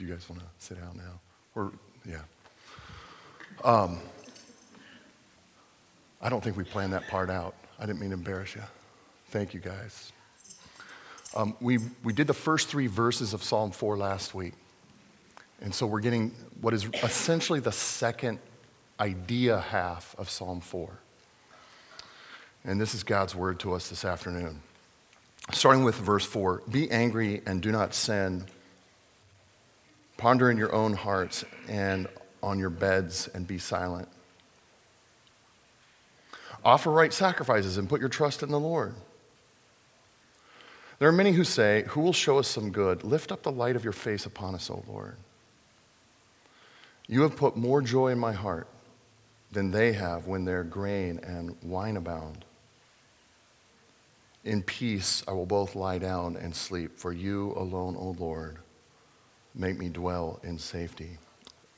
do you guys want to sit down now? Or, yeah. Um, I don't think we planned that part out. I didn't mean to embarrass you. Thank you, guys. Um, we, we did the first three verses of Psalm 4 last week. And so we're getting what is essentially the second idea half of Psalm 4. And this is God's word to us this afternoon. Starting with verse 4 Be angry and do not sin. Ponder in your own hearts and on your beds and be silent. Offer right sacrifices and put your trust in the Lord. There are many who say, Who will show us some good? Lift up the light of your face upon us, O Lord. You have put more joy in my heart than they have when their grain and wine abound. In peace I will both lie down and sleep, for you alone, O Lord, make me dwell in safety.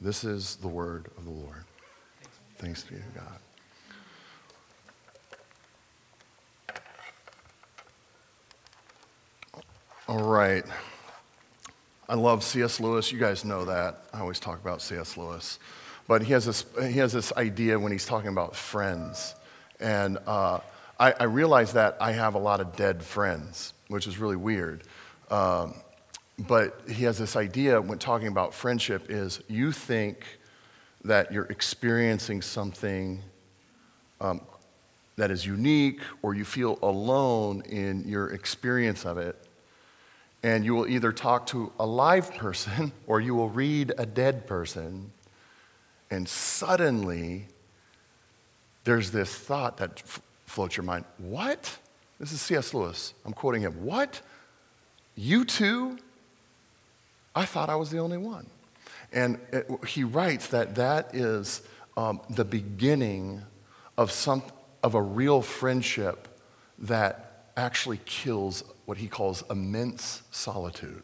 This is the word of the Lord. Thanks be to God. All right. I love C.S. Lewis. You guys know that. I always talk about C.S. Lewis. But he has this, he has this idea when he's talking about friends. And uh, I, I realize that I have a lot of dead friends, which is really weird. Um, but he has this idea when talking about friendship is you think that you're experiencing something um, that is unique or you feel alone in your experience of it and you will either talk to a live person or you will read a dead person. And suddenly, there's this thought that f- floats your mind What? This is C.S. Lewis. I'm quoting him. What? You too? I thought I was the only one. And it, he writes that that is um, the beginning of, some, of a real friendship that actually kills what he calls immense solitude.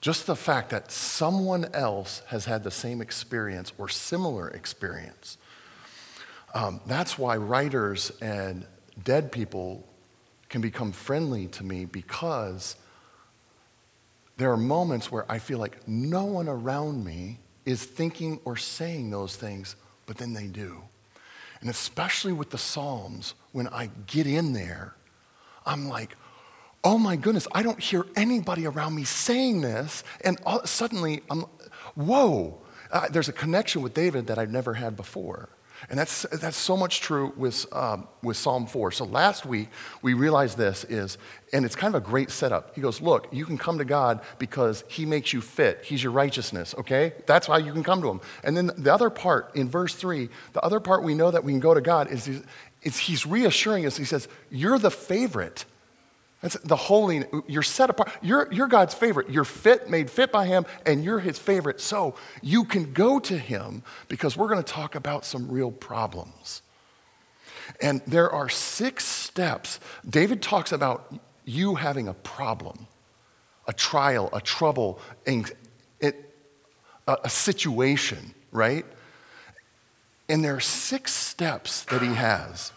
Just the fact that someone else has had the same experience or similar experience. Um, that's why writers and dead people can become friendly to me because there are moments where I feel like no one around me is thinking or saying those things, but then they do. And especially with the Psalms, when I get in there I'm like, oh my goodness, I don't hear anybody around me saying this. And all, suddenly, I'm, whoa, uh, there's a connection with David that I've never had before. And that's, that's so much true with, um, with Psalm 4. So last week, we realized this is, and it's kind of a great setup. He goes, Look, you can come to God because He makes you fit. He's your righteousness, okay? That's how you can come to Him. And then the other part in verse 3, the other part we know that we can go to God is, it's, he's reassuring us. He says, You're the favorite. That's the holy, you're set apart. You're, you're God's favorite. You're fit, made fit by Him, and you're His favorite. So you can go to Him because we're going to talk about some real problems. And there are six steps. David talks about you having a problem, a trial, a trouble, a, a situation, right? And there are six steps that he has.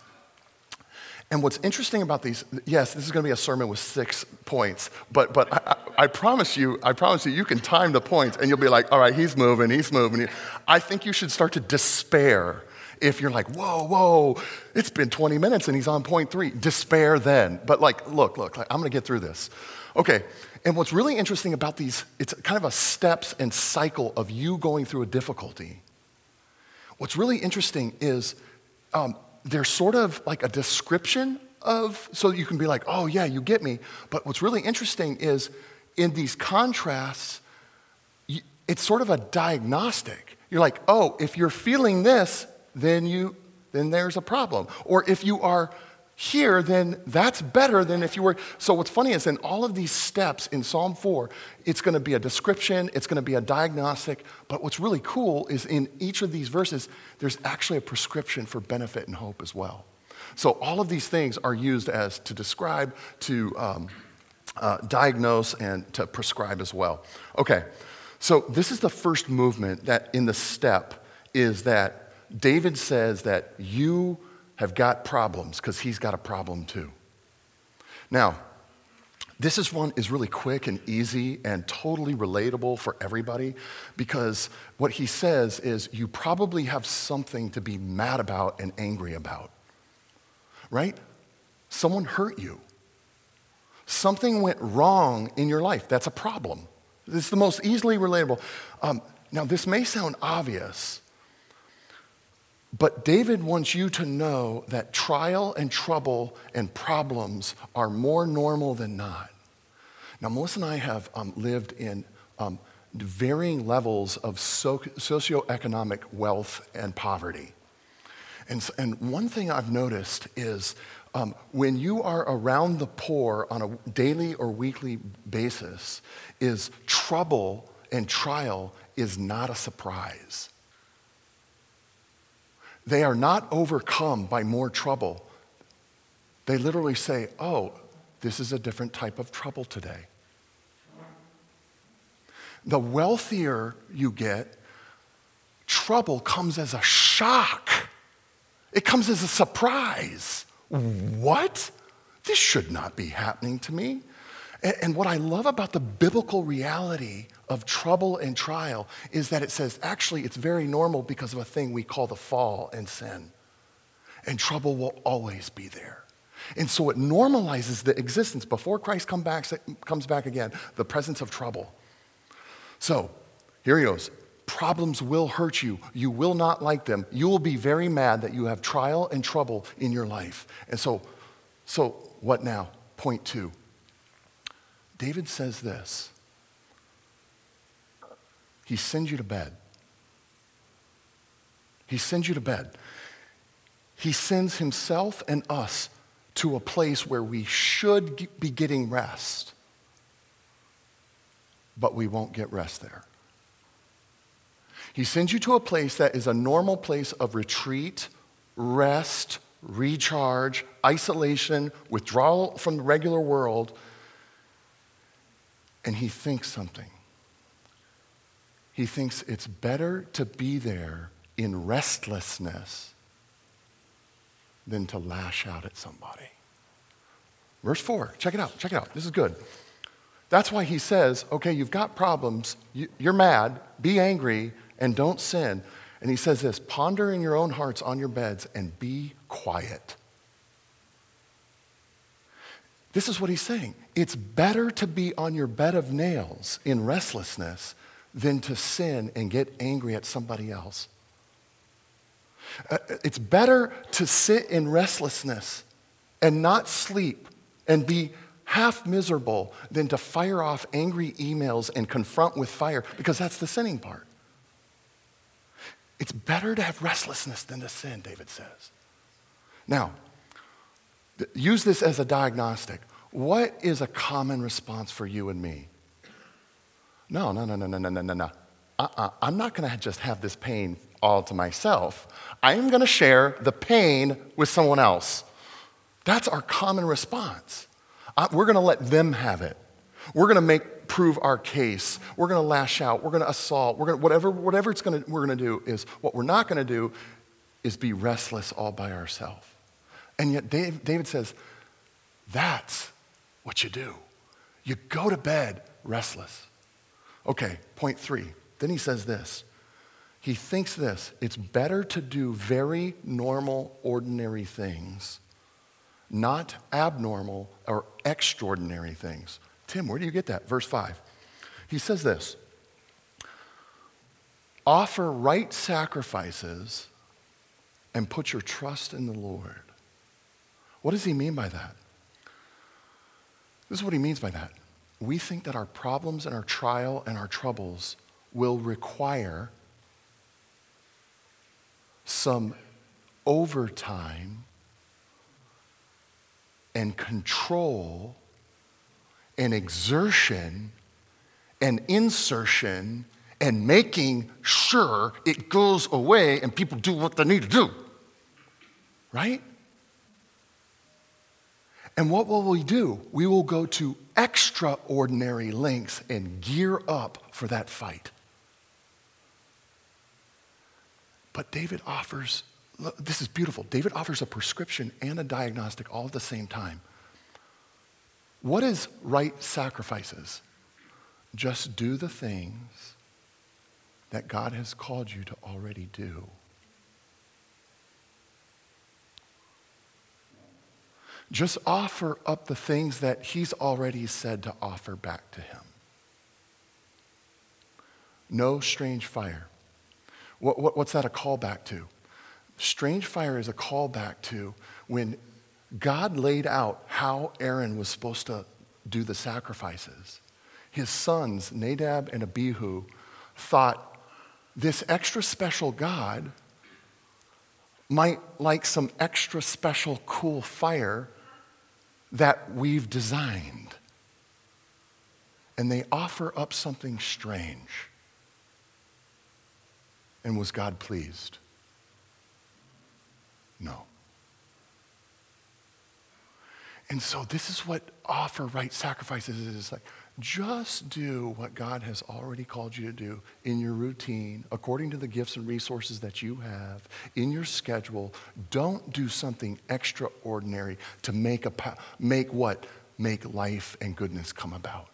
And what's interesting about these, yes, this is going to be a sermon with six points, but, but I, I, promise you, I promise you, you can time the points and you'll be like, all right, he's moving, he's moving. I think you should start to despair if you're like, whoa, whoa, it's been 20 minutes and he's on point three. Despair then. But like, look, look, I'm going to get through this. Okay, and what's really interesting about these, it's kind of a steps and cycle of you going through a difficulty. What's really interesting is um, there's sort of like a description of, so you can be like, oh, yeah, you get me. But what's really interesting is in these contrasts, it's sort of a diagnostic. You're like, oh, if you're feeling this, then you then there's a problem. Or if you are here, then that's better than if you were. So, what's funny is in all of these steps in Psalm 4, it's going to be a description, it's going to be a diagnostic. But what's really cool is in each of these verses, there's actually a prescription for benefit and hope as well. So, all of these things are used as to describe, to um, uh, diagnose, and to prescribe as well. Okay, so this is the first movement that in the step is that David says that you have got problems because he's got a problem too. Now, This is one is really quick and easy and totally relatable for everybody because what he says is you probably have something to be mad about and angry about. Right? Someone hurt you. Something went wrong in your life. That's a problem. It's the most easily relatable. Um, now, this may sound obvious, but David wants you to know that trial and trouble and problems are more normal than not. Now, Melissa and I have um, lived in um, varying levels of so- socioeconomic wealth and poverty. And, and one thing I've noticed is um, when you are around the poor on a daily or weekly basis, is trouble and trial is not a surprise. They are not overcome by more trouble. They literally say, oh, this is a different type of trouble today. The wealthier you get, trouble comes as a shock. It comes as a surprise. What? This should not be happening to me. And, what I love about the biblical reality of trouble and trial is that it says actually it's very normal because of a thing we call the fall and sin. And trouble will always be there. And so it normalizes the existence before Christ come back, comes back again, the presence of trouble. So here he goes. Problems will hurt you. You will not like them. You will be very mad that you have trial and trouble in your life. And so, so what now? Point two. David says this He sends you to bed. He sends you to bed. He sends himself and us to a place where we should be getting rest, but we won't get rest there. He sends you to a place that is a normal place of retreat, rest, recharge, isolation, withdrawal from the regular world and he thinks something. He thinks it's better to be there in restlessness than to lash out at somebody. Verse 4, check it out, check it out. This is good. That's why he says, okay, you've got problems, you're mad, be angry, and don't sin. And he says this ponder in your own hearts on your beds and be quiet. This is what he's saying. It's better to be on your bed of nails in restlessness than to sin and get angry at somebody else. Uh, it's better to sit in restlessness and not sleep and be half miserable than to fire off angry emails and confront with fire because that's the sinning part. It's better to have restlessness than to sin, David says. Now, Use this as a diagnostic. What is a common response for you and me? No, no, no, no, no, no, no, no, no. Uh-uh. I'm not going to just have this pain all to myself. I am going to share the pain with someone else. That's our common response. Uh, we're going to let them have it. We're going to make prove our case. We're going to lash out. We're going to assault. We're going whatever whatever it's going to, we're going to do is what we're not going to do is be restless all by ourselves. And yet, David says, that's what you do. You go to bed restless. Okay, point three. Then he says this. He thinks this it's better to do very normal, ordinary things, not abnormal or extraordinary things. Tim, where do you get that? Verse 5. He says this offer right sacrifices and put your trust in the Lord. What does he mean by that? This is what he means by that. We think that our problems and our trial and our troubles will require some overtime and control and exertion and insertion and making sure it goes away and people do what they need to do. Right? And what will we do? We will go to extraordinary lengths and gear up for that fight. But David offers, this is beautiful. David offers a prescription and a diagnostic all at the same time. What is right sacrifices? Just do the things that God has called you to already do. Just offer up the things that He's already said to offer back to Him. No strange fire. What, what, what's that a callback to? Strange fire is a callback to when God laid out how Aaron was supposed to do the sacrifices. His sons, Nadab and Abihu, thought this extra special God might like some extra special cool fire that we've designed. And they offer up something strange. And was God pleased? No. And so this is what offer right sacrifices is. It's like, just do what God has already called you to do in your routine, according to the gifts and resources that you have, in your schedule. Don't do something extraordinary to make, a, make what? Make life and goodness come about.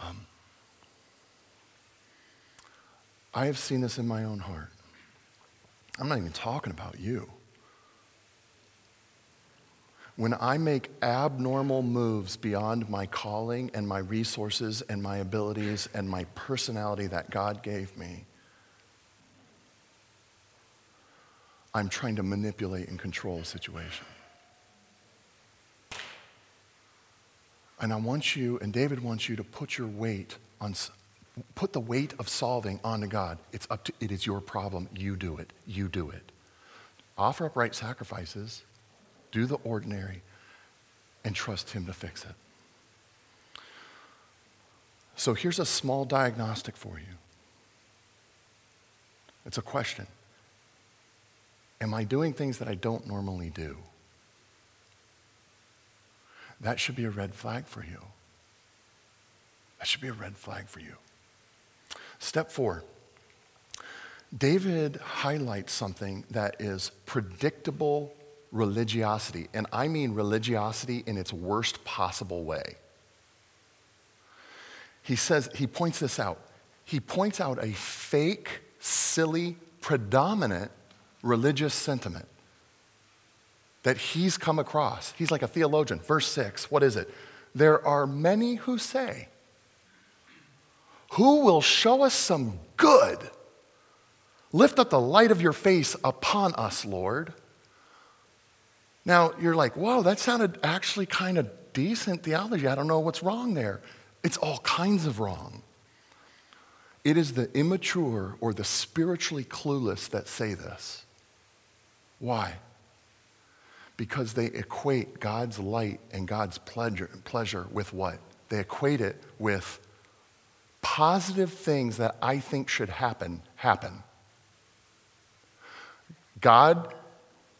Um, I have seen this in my own heart. I'm not even talking about you when I make abnormal moves beyond my calling and my resources and my abilities and my personality that God gave me, I'm trying to manipulate and control a situation. And I want you, and David wants you to put your weight on, put the weight of solving onto God. It's up to, it is your problem. You do it. You do it. Offer up right sacrifices do the ordinary, and trust Him to fix it. So here's a small diagnostic for you. It's a question Am I doing things that I don't normally do? That should be a red flag for you. That should be a red flag for you. Step four David highlights something that is predictable religiosity, and I mean religiosity in its worst possible way. He says, he points this out. He points out a fake, silly, predominant religious sentiment that he's come across. He's like a theologian. Verse 6, what is it? There are many who say, Who will show us some good? Lift up the light of your face upon us, Lord. Now, you're like, whoa, that sounded actually kind of decent theology. I don't know what's wrong there. It's all kinds of wrong. It is the immature or the spiritually clueless that say this. Why? Because they equate God's light and God's pleasure, pleasure with what? They equate it with positive things that I think should happen, happen. God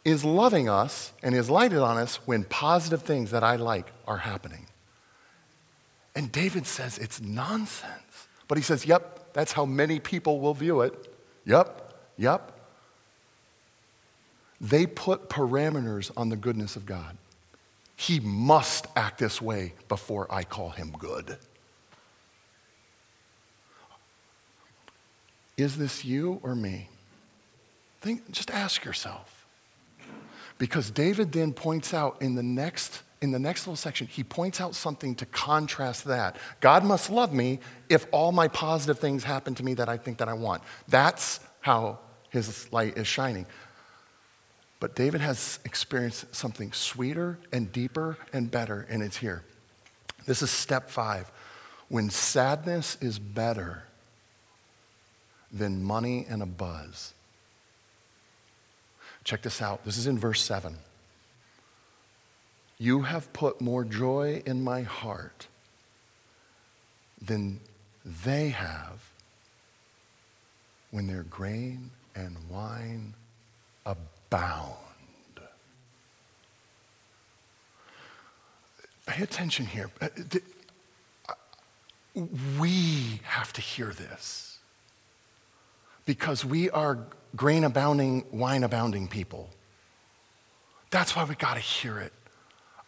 is loving us and is lighted on us when positive things that I like are happening. And David says it's nonsense. But he says, yep, that's how many people will view it. Yep, yep. They put parameters on the goodness of God. He must act this way before I call him good. Is this you or me? Think, just ask yourself. Because David then points out in the next in the next little section, he points out something to contrast that. God must love me if all my positive things happen to me that I think that I want. That's how his light is shining. But David has experienced something sweeter and deeper and better, and it's here. This is step five. When sadness is better than money and a buzz, Check this out. This is in verse 7. You have put more joy in my heart than they have when their grain and wine abound. Pay attention here. Uh, we have to hear this because we are grain abounding, wine abounding people. That's why we got to hear it.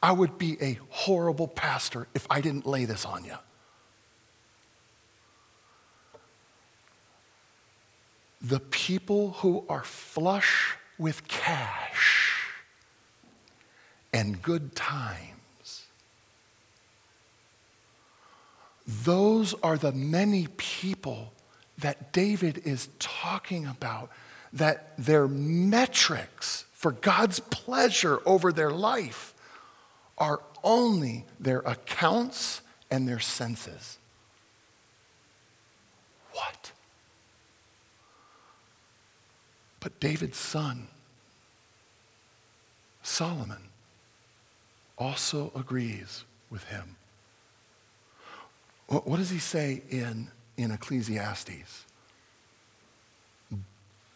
I would be a horrible pastor if I didn't lay this on you. The people who are flush with cash and good times, those are the many people that David is talking about, that their metrics for God's pleasure over their life are only their accounts and their senses. What? But David's son, Solomon, also agrees with him. What does he say in, in Ecclesiastes?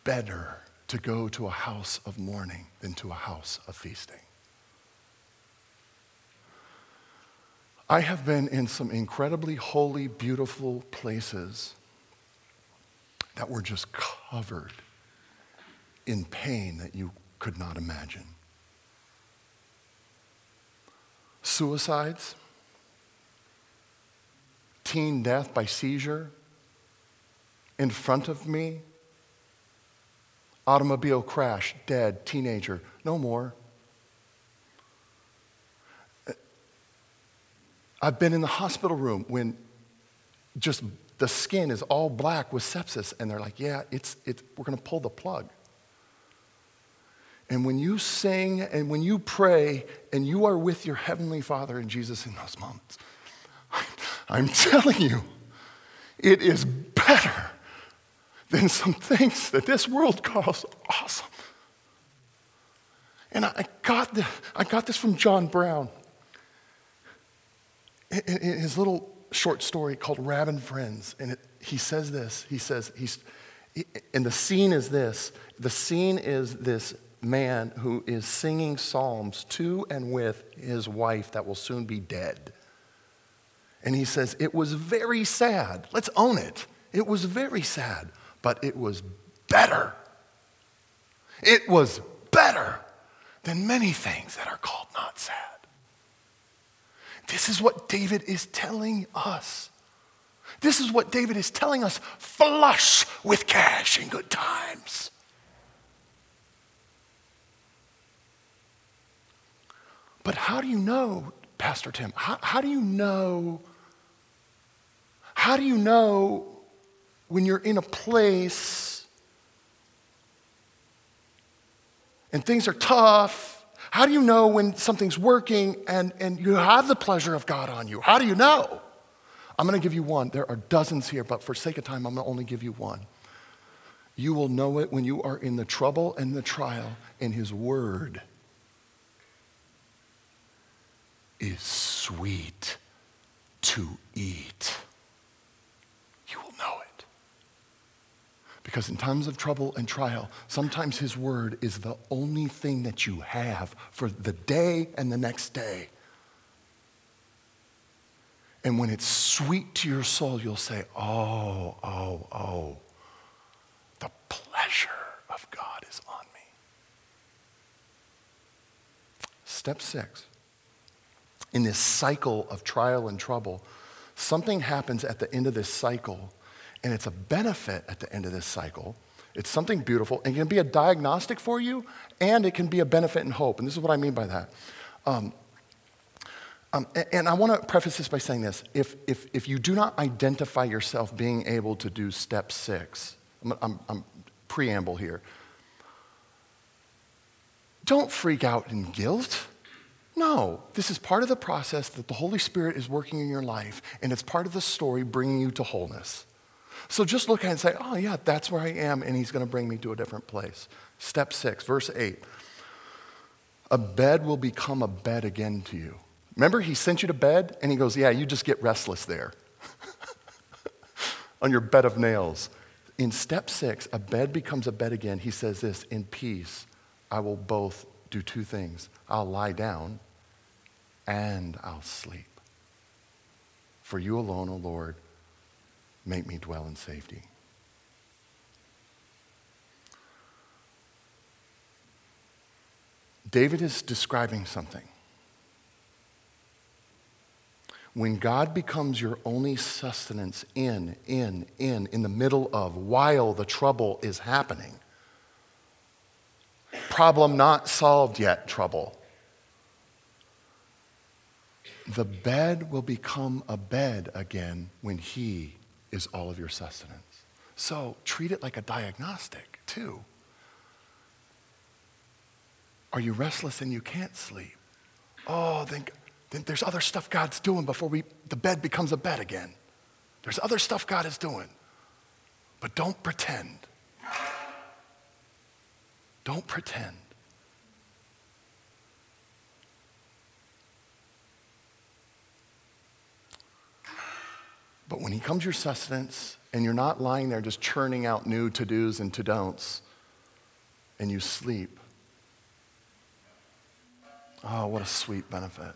Better to go to a house of mourning than to a house of feasting. I have been in some incredibly holy, beautiful places that were just covered in pain that you could not imagine. Suicides, teen death by seizure in front of me, automobile crash, dead, teenager, no more. Uh, I've been in the hospital room when just the skin is all black with sepsis, and they're like, yeah, it's, it's, we're going to pull the plug. And when you sing and when you pray and you are with your Heavenly Father and Jesus in those moments, I'm telling you, it is better than some things that this world calls awesome. And I got, the, I got this from John Brown. In his little short story called Rab and Friends, and it, he says this. He says, he's, and the scene is this the scene is this man who is singing psalms to and with his wife that will soon be dead. And he says, It was very sad. Let's own it. It was very sad but it was better. It was better than many things that are called not sad. This is what David is telling us. This is what David is telling us flush with cash in good times. But how do you know, Pastor Tim? How, how do you know? How do you know when you're in a place and things are tough, how do you know when something's working and, and you have the pleasure of God on you? How do you know? I'm going to give you one. There are dozens here, but for sake of time, I'm going to only give you one. You will know it when you are in the trouble and the trial, and His Word is sweet to eat. Because in times of trouble and trial, sometimes His Word is the only thing that you have for the day and the next day. And when it's sweet to your soul, you'll say, Oh, oh, oh, the pleasure of God is on me. Step six in this cycle of trial and trouble, something happens at the end of this cycle and it's a benefit at the end of this cycle. It's something beautiful and can be a diagnostic for you, and it can be a benefit and hope. And this is what I mean by that. Um, um, and I want to preface this by saying this. If, if, if you do not identify yourself being able to do step six, I'm, I'm, I'm preamble here, don't freak out in guilt. No, this is part of the process that the Holy Spirit is working in your life, and it's part of the story bringing you to wholeness. So just look at it and say, oh, yeah, that's where I am, and he's going to bring me to a different place. Step six, verse eight. A bed will become a bed again to you. Remember, he sent you to bed, and he goes, yeah, you just get restless there on your bed of nails. In step six, a bed becomes a bed again. He says this In peace, I will both do two things I'll lie down and I'll sleep. For you alone, O Lord, make me dwell in safety. David is describing something. When God becomes your only sustenance in, in, in, in the middle of, while the trouble is happening, problem not solved yet, trouble. The bed will become a bed again when He is all of your sustenance. So treat it like a diagnostic, too. Are you restless and you can't sleep? Oh, then, then there's other stuff God's doing before we, the bed becomes a bed again. There's other stuff God is doing. But don't pretend. Don't pretend. But when He comes your sustenance and you're not lying there just churning out new to dos and to don'ts, and you sleep, oh, what a sweet benefit.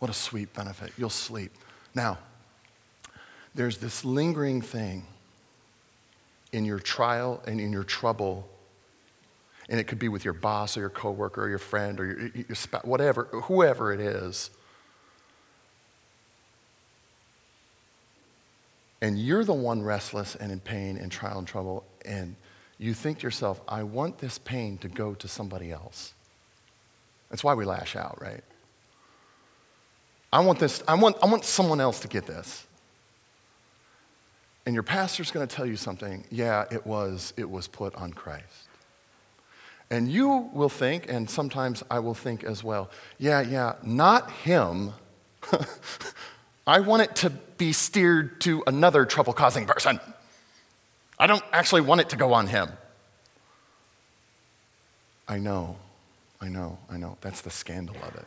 What a sweet benefit. You'll sleep. Now, there's this lingering thing in your trial and in your trouble. And it could be with your boss or your coworker or your friend or your, your spouse, whatever, whoever it is. And you're the one restless and in pain and trial and trouble, and you think to yourself, I want this pain to go to somebody else. That's why we lash out, right? I want this, I want, I want someone else to get this. And your pastor's to tell you something, yeah, it was, it was put on Christ. And you will think, and sometimes I will think as well, yeah, yeah, not him. I want it to be steered to another trouble causing person. I don't actually want it to go on him. I know, I know, I know. That's the scandal of it.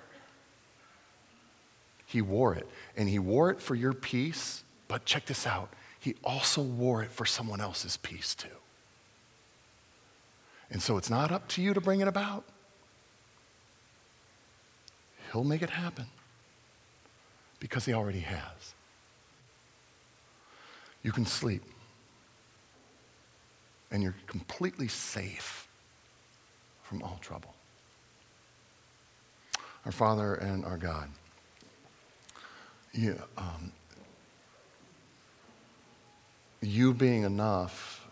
He wore it, and he wore it for your peace, but check this out. He also wore it for someone else's peace, too. And so it's not up to you to bring it about. He'll make it happen because he already has. You can sleep, and you're completely safe from all trouble. Our Father and our God, you, um, you being enough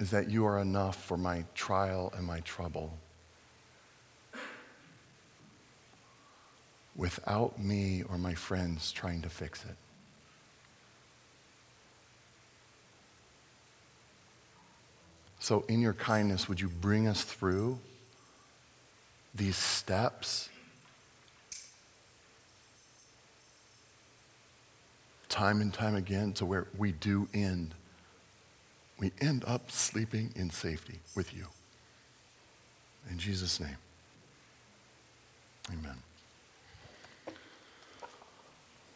is that you are enough for my trial and my trouble. Without me or my friends trying to fix it. So, in your kindness, would you bring us through these steps? Time and time again to where we do end. We end up sleeping in safety with you. In Jesus' name.